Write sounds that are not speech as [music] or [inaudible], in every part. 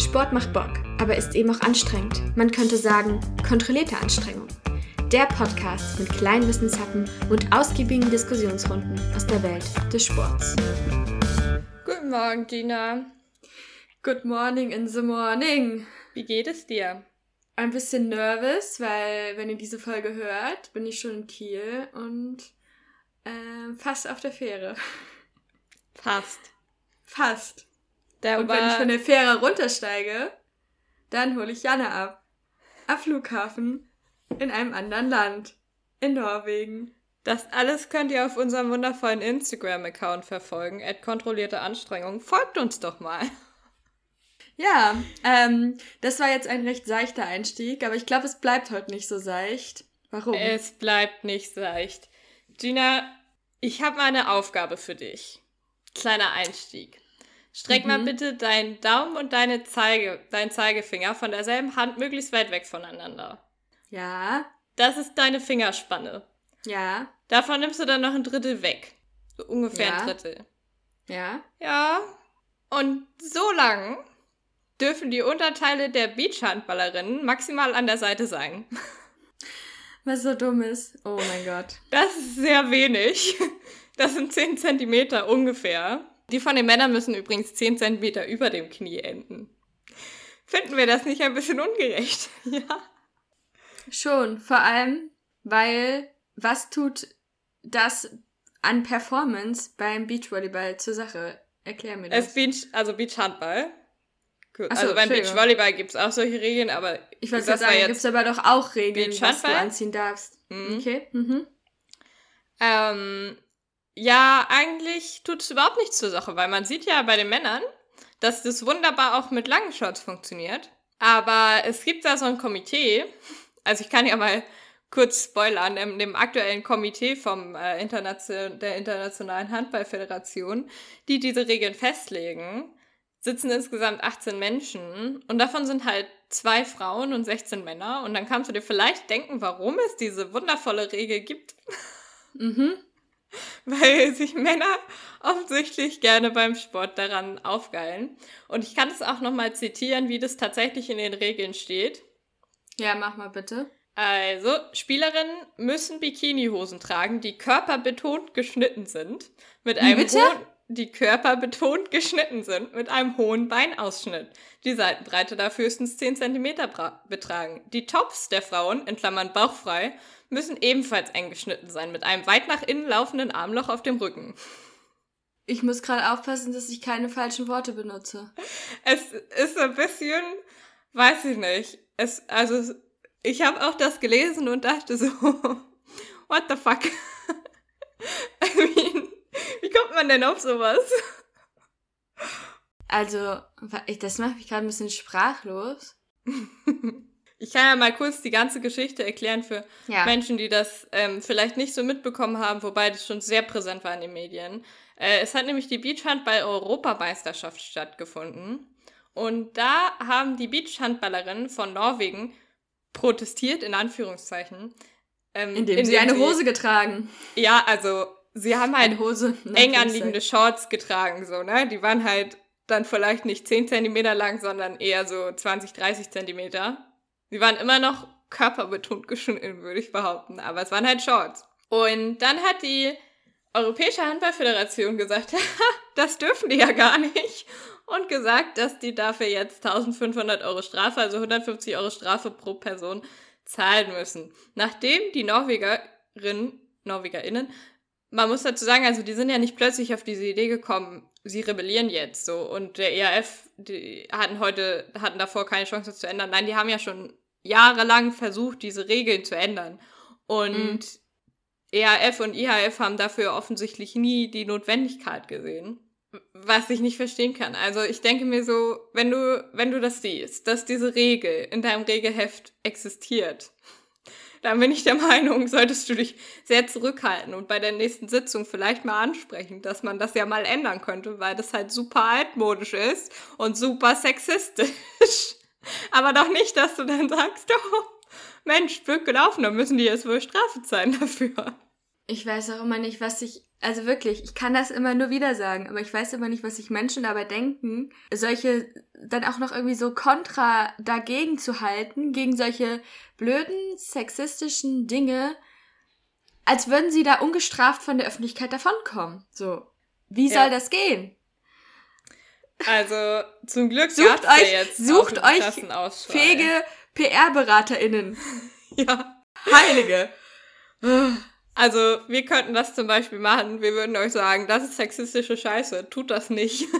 Sport macht Bock, aber ist eben auch anstrengend. Man könnte sagen, kontrollierte Anstrengung. Der Podcast mit kleinen Wissenshappen und ausgiebigen Diskussionsrunden aus der Welt des Sports. Guten Morgen, Gina. Good morning in the morning. Wie geht es dir? Ein bisschen nervös, weil wenn ihr diese Folge hört, bin ich schon in Kiel und äh, fast auf der Fähre. Fast. Fast. Der Und wenn ich von der Fähre runtersteige, dann hole ich Janne ab. Am Flughafen in einem anderen Land. In Norwegen. das alles könnt ihr auf unserem wundervollen Instagram-Account verfolgen. At kontrollierte Anstrengung. Folgt uns doch mal. [laughs] Ja, ähm, das war jetzt ein recht seichter Einstieg, aber ich glaube, es bleibt heute nicht so seicht. Warum? Es bleibt nicht seicht. Gina, ich habe mal eine Aufgabe für dich. Kleiner Einstieg. Streck mal Mhm. bitte deinen Daumen und deine Zeige, deinen Zeigefinger von derselben Hand möglichst weit weg voneinander. ja, Das ist deine Fingerspanne. ja, Davon nimmst du dann noch ein Drittel weg. So ungefähr Ja. ein Drittel. ja. Ja. Und so lang dürfen die Unterteile der Beachhandballerinnen maximal an der Seite sein. [laughs] Was so dumm ist. Oh mein Gott. Das ist sehr wenig. Das sind 10 Zentimeter ungefähr. Die von den Männern müssen übrigens 10 Zentimeter über dem Knie enden. Finden wir das nicht ein bisschen ungerecht? [laughs] Ja. Schon, vor allem, weil was tut das an Performance beim Beachvolleyball zur Sache? Erklär mir das. Es Beach, also Beachhandball. Gut, Ach so, also beim. Beachvolleyball gibt es auch solche Regeln, aber ich wollte gerade sagen, gibt's aber doch auch Regeln, was du anziehen darfst. Mhm. Okay. Mhm. Ähm, ja, eigentlich tut es überhaupt nichts zur Sache, weil man sieht ja bei den Männern, dass das wunderbar auch mit langen Shorts funktioniert. Aber es gibt da so ein Komitee, also ich kann ja mal kurz spoilern, in dem aktuellen Komitee vom äh, Internation der Internationalen Handballföderation, die diese Regeln festlegen, sitzen insgesamt 18 Menschen und davon sind halt zwei Frauen und 16 Männer. Und dann kannst du dir vielleicht denken, warum es diese wundervolle Regel gibt Mhm. [laughs] weil sich Männer offensichtlich gerne beim Sport daran aufgeilen. Und ich kann es auch nochmal zitieren, wie das tatsächlich in den Regeln steht. Ja, mach mal bitte. Also, Spielerinnen müssen Bikinihosen tragen, die körperbetont geschnitten sind, mit Wie einem bitte? Die körperbetont geschnitten sind, mit einem hohen Beinausschnitt. Die Seitenbreite darf höchstens 10 cm betragen. Die Tops der Frauen, in Klammern bauchfrei, müssen ebenfalls eng geschnitten sein, mit einem weit nach innen laufenden Armloch auf dem Rücken. Ich muss gerade aufpassen, dass ich keine falschen Worte benutze. Es ist ein bisschen, weiß ich nicht. Es, also, ich habe auch das gelesen und dachte so, [laughs] what the fuck? [laughs] I mean, kommt man denn auf sowas? Also, das macht mich gerade ein bisschen sprachlos. [laughs] Ich kann ja mal kurz die ganze Geschichte erklären für Ja. Menschen, die das ähm, vielleicht nicht so mitbekommen haben, wobei das schon sehr präsent war in den Medien. Äh, es hat nämlich die Beachhandball-Europameisterschaft stattgefunden. Und da haben die Beachhandballerinnen von Norwegen protestiert, in Anführungszeichen. Ähm, Indem sie eine Hose getragen. Ja, also sie haben halt Hose. [laughs] eng anliegende Shorts getragen, so, ne? Die waren halt dann vielleicht nicht 10 Zentimeter lang, sondern eher so 20, 30 Zentimeter. Sie waren immer noch körperbetont geschnitten, [laughs] würde ich behaupten, aber es waren halt Shorts. Und dann hat die Europäische Handballföderation gesagt, "Haha, [laughs] das dürfen die ja gar nicht. Und gesagt, dass die dafür jetzt 1500 Euro Strafe, also 150 Euro Strafe pro Person zahlen müssen. Nachdem die Norwegerinnen, NorwegerInnen man muss dazu sagen, also die sind ja nicht plötzlich auf diese Idee gekommen, sie rebellieren jetzt so und der ERF, die hatten heute, hatten davor keine Chance zu ändern. Nein, die haben ja schon jahrelang versucht, diese Regeln zu ändern. Und ERF und IHF haben dafür offensichtlich nie die Notwendigkeit gesehen. Was ich nicht verstehen kann. Also ich denke mir so, wenn du, wenn du das siehst, dass diese Regel in deinem Regelheft existiert, dann bin ich der Meinung, solltest du dich sehr zurückhalten und bei der nächsten Sitzung vielleicht mal ansprechen, dass man das ja mal ändern könnte, weil das halt super altmodisch ist und super sexistisch. [laughs] Aber doch nicht, dass du dann sagst, [laughs] oh, Mensch, blöd gelaufen, dann müssen die jetzt wohl Strafe zahlen dafür. Ich weiß auch immer nicht, was ich, also wirklich, ich kann das immer nur wieder sagen, aber ich weiß immer nicht, was sich Menschen dabei denken, solche, dann auch noch irgendwie so kontra dagegen zu halten, gegen solche blöden, sexistischen Dinge, als würden sie da ungestraft von der Öffentlichkeit davonkommen. So. Wie soll ja. das gehen? Also, zum Glück sucht euch, jetzt sucht euch fähige PR-BeraterInnen. [laughs] ja. Heilige. [laughs] Also, wir könnten das zum Beispiel machen. Wir würden euch sagen, das ist sexistische Scheiße. Tut das nicht. [laughs]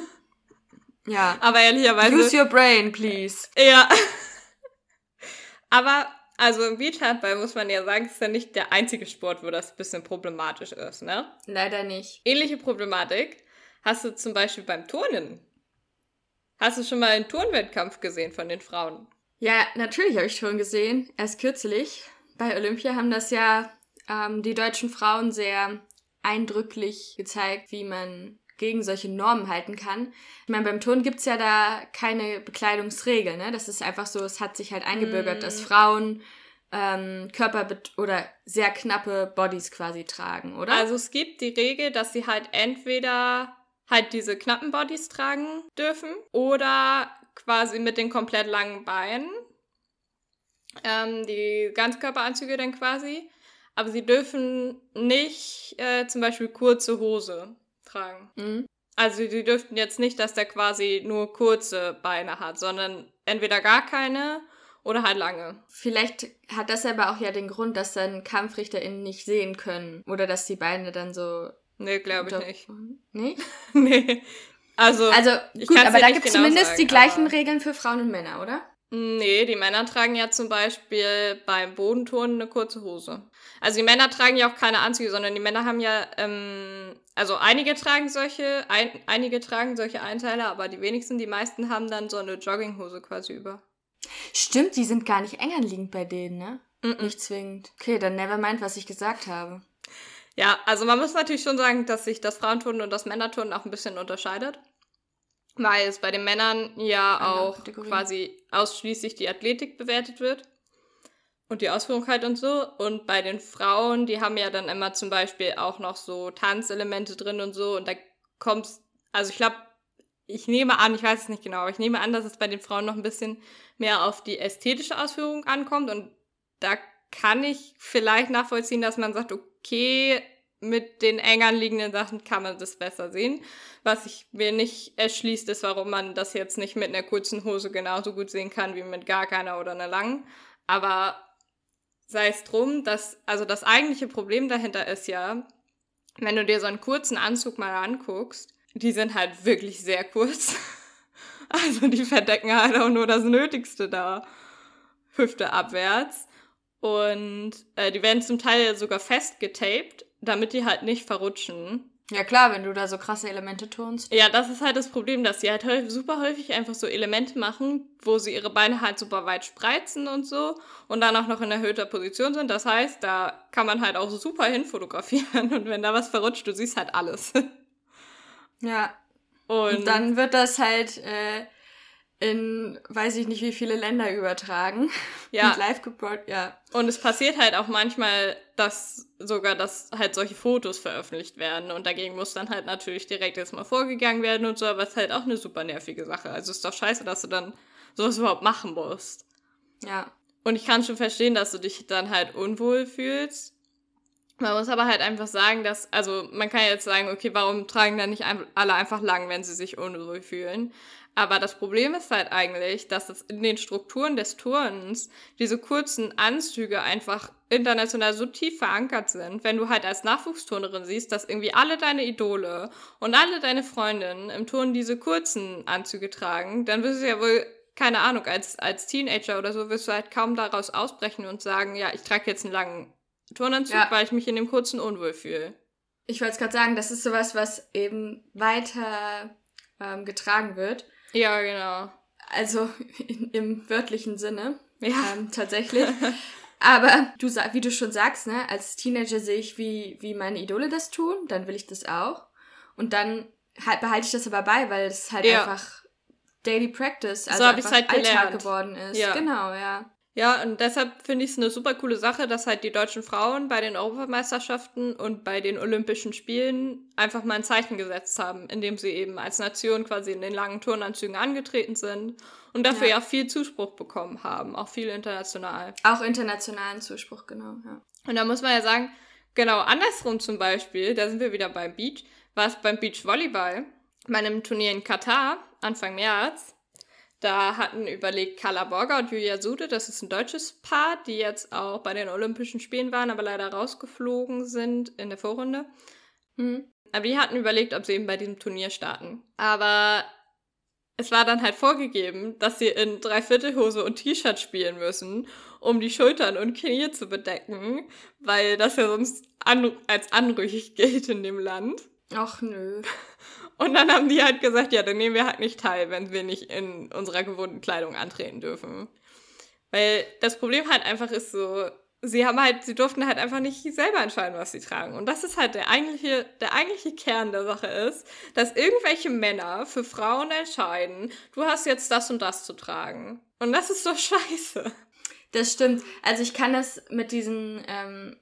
Ja. Aber ehrlicherweise. Use your brain, please. Ja. [laughs] Aber, also im Beachhandball muss man ja sagen, ist ja nicht der einzige Sport, wo das ein bisschen problematisch ist, ne? Leider nicht. Ähnliche Problematik hast du zum Beispiel beim Turnen. Hast du schon mal einen Turnwettkampf gesehen von den Frauen? Ja, natürlich habe ich schon gesehen. Erst kürzlich. Bei Olympia haben das ja ähm, die deutschen Frauen sehr eindrücklich gezeigt, wie man gegen solche Normen halten kann. Ich meine, beim Turnen gibt's ja da keine Bekleidungsregel, ne? Das ist einfach so, es hat sich halt eingebürgert, mm. dass Frauen ähm, Körper oder sehr knappe Bodies quasi tragen, oder? Also es gibt die Regel, dass sie halt entweder halt diese knappen Bodies tragen dürfen oder quasi mit den komplett langen Beinen. Ähm, die Ganzkörperanzüge dann quasi. Aber sie dürfen nicht äh, zum Beispiel kurze Hose tragen. Mhm. Also sie dürften jetzt nicht, dass der quasi nur kurze Beine hat, sondern entweder gar keine oder halt lange. Vielleicht hat das aber auch ja den Grund, dass dann KampfrichterInnen nicht sehen können. Oder dass die Beine dann so. Nee, glaube ich nicht. Nee? [laughs] nee. Also, also gut, aber da gibt es genau zumindest sagen, die gleichen Regeln für Frauen und Männer, oder? Nee, die Männer tragen ja zum Beispiel beim Bodenturnen eine kurze Hose. Also die Männer tragen ja auch keine Anzüge, sondern die Männer haben ja, ähm, also einige tragen solche, ein, einige tragen solche Einteile, aber die wenigsten, die meisten haben dann so eine Jogginghose quasi über. Stimmt, die sind gar nicht eng anliegend bei denen, ne? Mm -mm. Nicht zwingend. Okay, dann never mind, was ich gesagt habe. Ja, also man muss natürlich schon sagen, dass sich das Frauenturnen und das Männerturnen auch ein bisschen unterscheidet. Weil es bei den Männern ja auch Kategorie. quasi ausschließlich die Athletik bewertet wird. Und die Ausführung halt und so. Und bei den Frauen, die haben ja dann immer zum Beispiel auch noch so Tanzelemente drin und so. Und da kommst, also ich glaube, ich nehme an, ich weiß es nicht genau, aber ich nehme an, dass es bei den Frauen noch ein bisschen mehr auf die ästhetische Ausführung ankommt. Und da kann ich vielleicht nachvollziehen, dass man sagt, okay, mit den eng anliegenden Sachen kann man das besser sehen. Was ich mir nicht erschließt, ist, warum man das jetzt nicht mit einer kurzen Hose genauso gut sehen kann wie mit gar keiner oder einer langen. Aber sei es drum, dass, also das eigentliche Problem dahinter ist ja, wenn du dir so einen kurzen Anzug mal anguckst, die sind halt wirklich sehr kurz. [laughs] Also die verdecken halt auch nur das Nötigste da. Hüfte abwärts. Und äh, die werden zum Teil sogar festgetaped, damit die halt nicht verrutschen. Ja klar, wenn du da so krasse Elemente turnst. Ja, das ist halt das Problem, dass sie halt super häufig einfach so Elemente machen, wo sie ihre Beine halt super weit spreizen und so und dann auch noch in erhöhter Position sind. Das heißt, da kann man halt auch super hinfotografieren [laughs] und wenn da was verrutscht, du siehst halt alles. Ja. Und, und dann wird das halt äh, in weiß ich nicht wie viele Länder übertragen. [laughs] Ja. Und live gebroadcast, ja. Und es passiert halt auch manchmal, dass sogar, dass halt solche Fotos veröffentlicht werden und dagegen muss dann halt natürlich direkt jetzt mal vorgegangen werden und so, aber es ist halt auch eine super nervige Sache. Also ist doch scheiße, dass du dann sowas überhaupt machen musst. Ja. Und ich kann schon verstehen, dass du dich dann halt unwohl fühlst. Man muss aber halt einfach sagen, dass, also man kann jetzt sagen, okay, warum tragen dann nicht alle einfach lang, wenn sie sich unwohl fühlen? Aber das Problem ist halt eigentlich, dass es in den Strukturen des Turnens diese kurzen Anzüge einfach international so tief verankert sind, wenn du halt als Nachwuchsturnerin siehst, dass irgendwie alle deine Idole und alle deine Freundinnen im Turnen diese kurzen Anzüge tragen, dann wirst du ja wohl, keine Ahnung, als, als Teenager oder so, wirst du halt kaum daraus ausbrechen und sagen, ja, ich trage jetzt einen langen Turnanzug, ja. weil ich mich in dem kurzen unwohl fühle. Ich wollte es gerade sagen, das ist sowas, was eben weiter ähm, getragen wird. Ja, genau. Also [laughs] in, im wörtlichen Sinne. Ja. Ähm, tatsächlich. [laughs] Aber du wie du schon sagst, ne, als Teenager sehe ich, wie, wie meine Idole das tun, dann will ich das auch. Und dann halt, behalte ich das aber bei, weil es halt ja. einfach Daily Practice, also so einfach halt Alltag geworden ist. Ja. Genau, ja. Ja, und deshalb finde ich es eine super coole Sache, dass halt die deutschen Frauen bei den Europameisterschaften und bei den Olympischen Spielen einfach mal ein Zeichen gesetzt haben, indem sie eben als Nation quasi in den langen Turnanzügen angetreten sind und dafür ja, ja viel Zuspruch bekommen haben, auch viel international. Auch internationalen Zuspruch, genau, ja. Und da muss man ja sagen, genau andersrum zum Beispiel, da sind wir wieder beim Beach, war es beim Beachvolleyball, bei einem Turnier in Katar, Anfang März, da hatten überlegt Carla Borger und Julia Sude, das ist ein deutsches Paar, die jetzt auch bei den Olympischen Spielen waren, aber leider rausgeflogen sind in der Vorrunde. Mhm. Aber die hatten überlegt, ob sie eben bei diesem Turnier starten. Aber es war dann halt vorgegeben, dass sie in Dreiviertelhose und T-Shirt spielen müssen, um die Schultern und Knie zu bedecken, weil das ja sonst an als anrüchig gilt in dem Land. Ach nö. Und dann haben die halt gesagt, ja, dann nehmen wir halt nicht teil, wenn wir nicht in unserer gewohnten Kleidung antreten dürfen. Weil das Problem halt einfach ist so, sie haben halt, sie durften halt einfach nicht selber entscheiden, was sie tragen. Und das ist halt der eigentliche, der eigentliche Kern der Sache ist, dass irgendwelche Männer für Frauen entscheiden, du hast jetzt das und das zu tragen. Und das ist doch [laughs] scheiße. Das stimmt. Also ich kann das mit diesen ähm,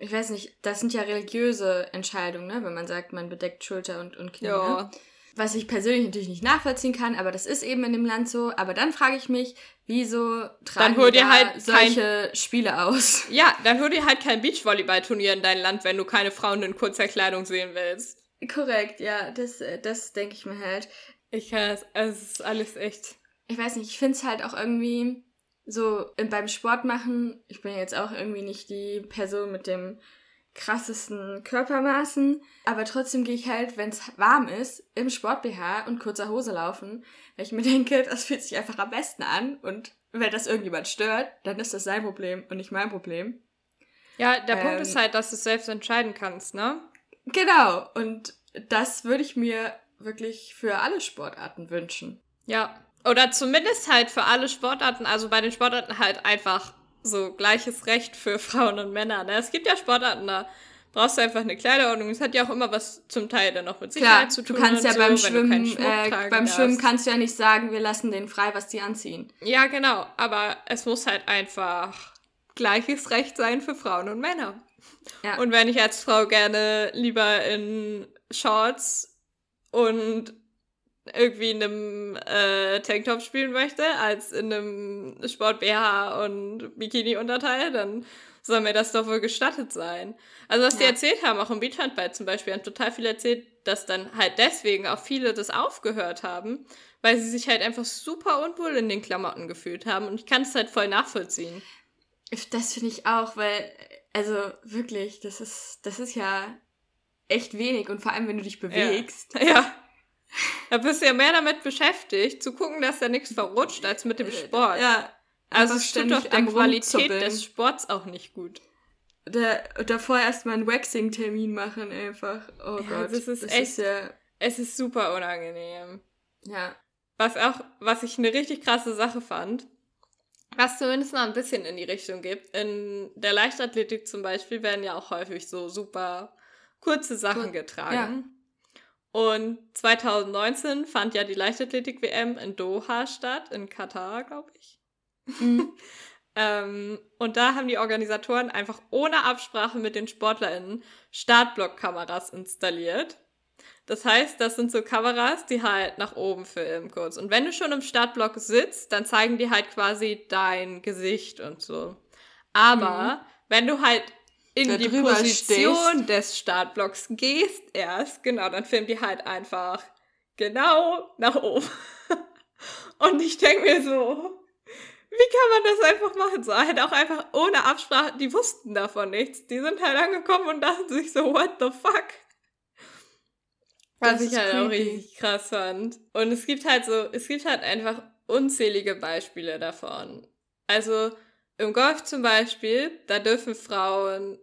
ich weiß nicht, das sind ja religiöse Entscheidungen, ne? wenn man sagt, man bedeckt Schulter und, und Knie. Ja. Ne? Was ich persönlich natürlich nicht nachvollziehen kann, aber das ist eben in dem Land so. Aber dann frage ich mich, wieso tragen dann da halt solche kein, Spiele aus? Ja, dann hol dir halt kein Beachvolleyball-Turnier in dein Land, wenn du keine Frauen in kurzer Kleidung sehen willst. Korrekt, ja, das, das denke ich mir halt. Ich kann es, es ist alles echt. Ich weiß nicht, ich finde es halt auch irgendwie so beim Sport machen, ich bin jetzt auch irgendwie nicht die Person mit dem krassesten Körpermaßen, aber trotzdem gehe ich halt, wenn es warm ist, im Sport BH und kurzer Hose laufen, weil ich mir [laughs] denke, das fühlt sich einfach am besten an und wenn das irgendjemand stört, dann ist das sein Problem und nicht mein Problem. Ja, der ähm, Punkt ist halt, dass du es selbst entscheiden kannst, ne? Genau, und das würde ich mir wirklich für alle Sportarten wünschen. Ja, oder zumindest halt für alle Sportarten, also bei den Sportarten halt einfach so gleiches Recht für [laughs] Frauen und Männer. Ne? Es gibt ja Sportarten, da brauchst du einfach eine Kleiderordnung. Es hat ja auch immer was zum Teil dann noch mit Sicherheit Klar, zu tun. Du kannst ja so, beim Schwimmen, äh, beim Schwimmen kannst du ja nicht sagen, wir lassen den frei, was die anziehen. Ja, genau. Aber es muss halt einfach gleiches Recht sein für Frauen und Männer. Ja. Und wenn ich als Frau gerne lieber in Shorts und irgendwie in einem äh, Tanktop spielen möchte, als in einem Sport-BH und Bikini-Unterteil, dann soll mir das doch wohl gestattet sein. Also was ja. die erzählt haben, auch im Beachhandball zum Beispiel, haben total viel erzählt, dass dann halt deswegen auch viele das aufgehört haben, weil sie sich halt einfach super unwohl in den Klamotten gefühlt haben. Und ich kann es halt voll nachvollziehen. Das finde ich auch, weil, also wirklich, das ist, das ist ja echt wenig und vor allem, wenn du dich bewegst. Ja. ja. Da bist du ja mehr damit beschäftigt, zu gucken, dass da nichts verrutscht, als mit dem äh, Sport. Ja. Also es tut doch der Qualität des Sports auch nicht gut. Da, davor erstmal einen Waxing-Termin machen einfach. Oh ja, Gott. Das ist das echt. Ist ja es ist super unangenehm. Ja. Was auch, was ich eine richtig krasse Sache fand, was zumindest mal ein bisschen in die Richtung gibt. In der Leichtathletik zum Beispiel werden ja auch häufig so super kurze Sachen getragen. Ja. Und 2019 fand ja die Leichtathletik-WM in Doha statt, in Katar, glaube ich. Mhm. [laughs] ähm, und da haben die Organisatoren einfach ohne Absprache mit den SportlerInnen Startblockkameras installiert. Das heißt, das sind so Kameras, die halt nach oben filmen kurz. Und wenn du schon im Startblock sitzt, dann zeigen die halt quasi dein Gesicht und so. Aber mhm. wenn du halt in die Position stehst. des Startblocks gehst erst, genau, dann filmt die halt einfach genau nach oben. [laughs] Und ich denke mir so, wie kann man das einfach machen? So halt auch einfach ohne Absprache, die wussten davon nichts. Die sind halt angekommen und dachten sich so, what the fuck? Was ich halt creepy. auch richtig krass fand. Und es gibt halt so, es gibt halt einfach unzählige Beispiele davon. Also, im Golf zum Beispiel, da dürfen Frauen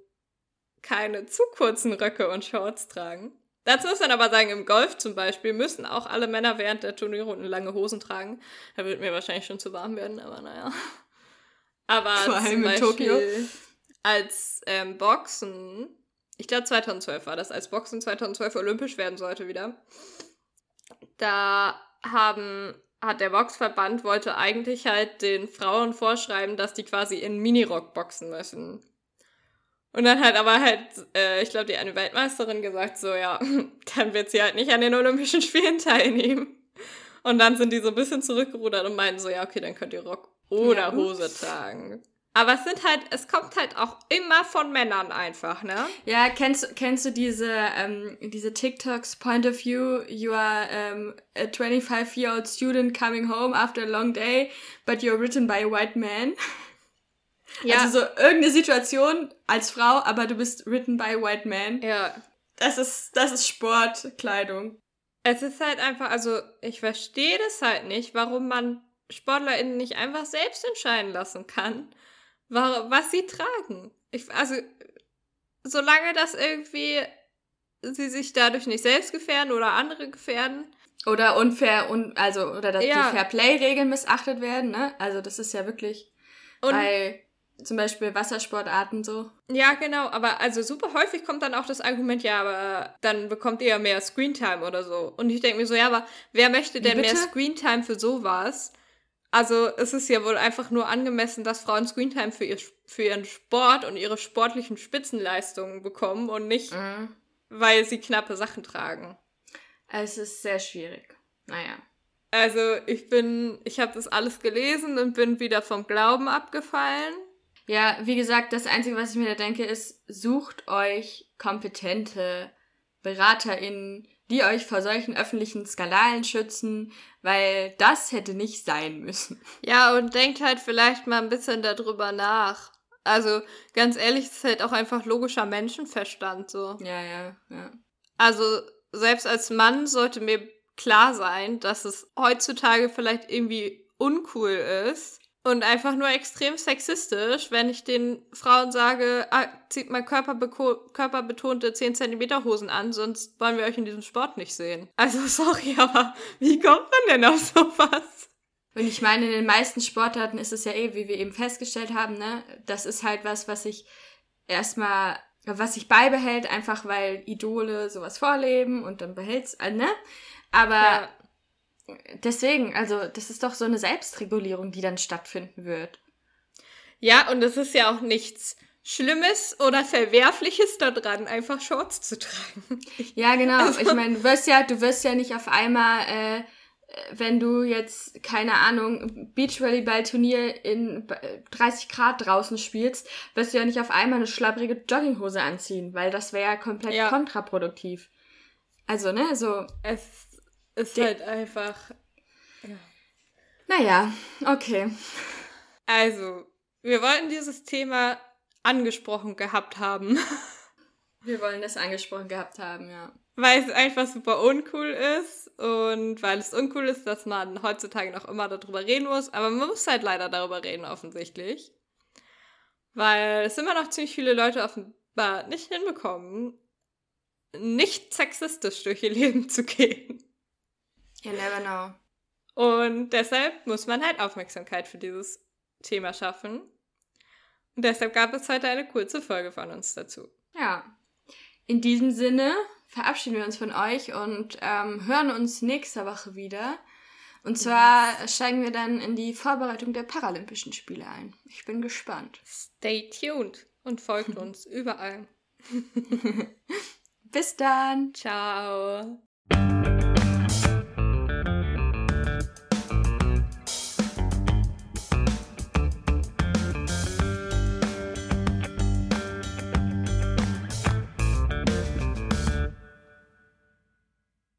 keine zu kurzen Röcke und Shorts tragen. Dazu muss man aber sagen, im Golf zum Beispiel müssen auch alle Männer während der Turnierrunden lange Hosen tragen. Da wird mir wahrscheinlich schon zu warm werden, aber naja. Aber Vor allem in Tokio. Als ähm, Boxen, ich glaube 2012 war das, als Boxen 2012 olympisch werden sollte wieder, da haben hat der Boxverband wollte eigentlich halt den Frauen vorschreiben, dass die quasi in Minirock boxen müssen. Und dann hat aber halt, äh, ich glaube, die eine Weltmeisterin gesagt, so ja, [laughs] dann wird sie halt nicht an den Olympischen Spielen [laughs] teilnehmen. Und dann sind die so ein bisschen zurückgerudert und meinen so, ja, okay, dann könnt ihr Rock oder ja, Hose tragen. Aber es sind halt, es kommt halt auch immer von Männern einfach, ne? Ja, kennst, kennst du diese, ähm, diese TikToks Point of View, you are um, a 25-year-old student coming home after a long day, but you're written by a white man? [laughs] Ja. Also so irgendeine Situation als Frau, aber du bist written by a white man. Ja. Das ist, das ist Sportkleidung. Es ist halt einfach, also ich verstehe das halt nicht, warum man SportlerInnen nicht einfach selbst entscheiden lassen kann was sie tragen. Ich, also, solange das irgendwie sie sich dadurch nicht selbst gefährden oder andere gefährden. Oder unfair, un, also, oder dass ja. die Fair-Play-Regeln missachtet werden, ne? Also, das ist ja wirklich und bei zum Beispiel Wassersportarten so. Ja, genau, aber also super häufig kommt dann auch das Argument, ja, aber dann bekommt ihr ja mehr Screentime oder so. Und ich denke mir so, ja, aber wer möchte denn mehr Screentime für sowas? Also es ist ja wohl einfach nur angemessen, dass Frauen Screentime für, ihr, für ihren Sport und ihre sportlichen Spitzenleistungen bekommen und nicht, mhm. weil sie knappe Sachen tragen. Es ist sehr schwierig. Naja. Also ich bin, ich habe das alles gelesen und bin wieder vom Glauben abgefallen. Ja, wie gesagt, das Einzige, was ich mir da denke, ist, sucht euch kompetente BeraterInnen, die euch vor solchen öffentlichen Skandalen schützen, weil das hätte nicht sein müssen. Ja, und denkt halt vielleicht mal ein bisschen darüber nach. Also, ganz ehrlich, es ist halt auch einfach logischer Menschenverstand so. Ja, ja, ja. Also, selbst als Mann sollte mir klar sein, dass es heutzutage vielleicht irgendwie uncool ist, und einfach nur extrem sexistisch, wenn ich den Frauen sage, ah, zieht mal körperbetonte 10 cm Hosen an, sonst wollen wir euch in diesem Sport nicht sehen. Also [laughs] sorry, aber wie kommt man denn auf sowas? Und ich meine, in den meisten Sportarten ist es ja eh, wie wir eben festgestellt haben, ne, das ist halt was, was sich erstmal, was sich beibehält, einfach weil Idole sowas vorleben und dann behält's, äh, ne? Aber ja deswegen, also das ist doch so eine Selbstregulierung, die dann stattfinden wird. Ja, und es ist ja auch nichts Schlimmes oder Verwerfliches daran, einfach Shorts zu tragen. Ja, genau. Also. Ich meine, du wirst ja, du wirst ja nicht auf einmal, äh, wenn du jetzt, keine Ahnung, Beachvolleyball-Turnier in 30 Grad draußen spielst, wirst du ja nicht auf einmal eine schlapprige Jogginghose anziehen, weil das wäre ja komplett ja. kontraproduktiv. Also, ne, so. Es ist halt einfach. Ja. Naja, okay. Also, wir wollten dieses Thema angesprochen gehabt haben. [laughs] Wir wollen das angesprochen gehabt haben, ja. Weil es einfach super uncool ist und weil es uncool ist, dass man heutzutage noch immer darüber reden muss. Aber man muss halt leider darüber reden, offensichtlich. Weil es immer noch ziemlich viele Leute offenbar nicht hinbekommen, nicht sexistisch durch ihr Leben zu gehen. You never know. Und deshalb muss man halt Aufmerksamkeit für dieses Thema schaffen. Und deshalb gab es heute eine kurze Folge von uns dazu. Ja. In diesem Sinne verabschieden wir uns von euch und ähm, hören uns nächste Woche wieder. Und zwar yes. steigen wir dann in die Vorbereitung der Paralympischen Spiele ein. Ich bin gespannt. Stay tuned und folgt [laughs] uns überall. Bis dann. Ciao.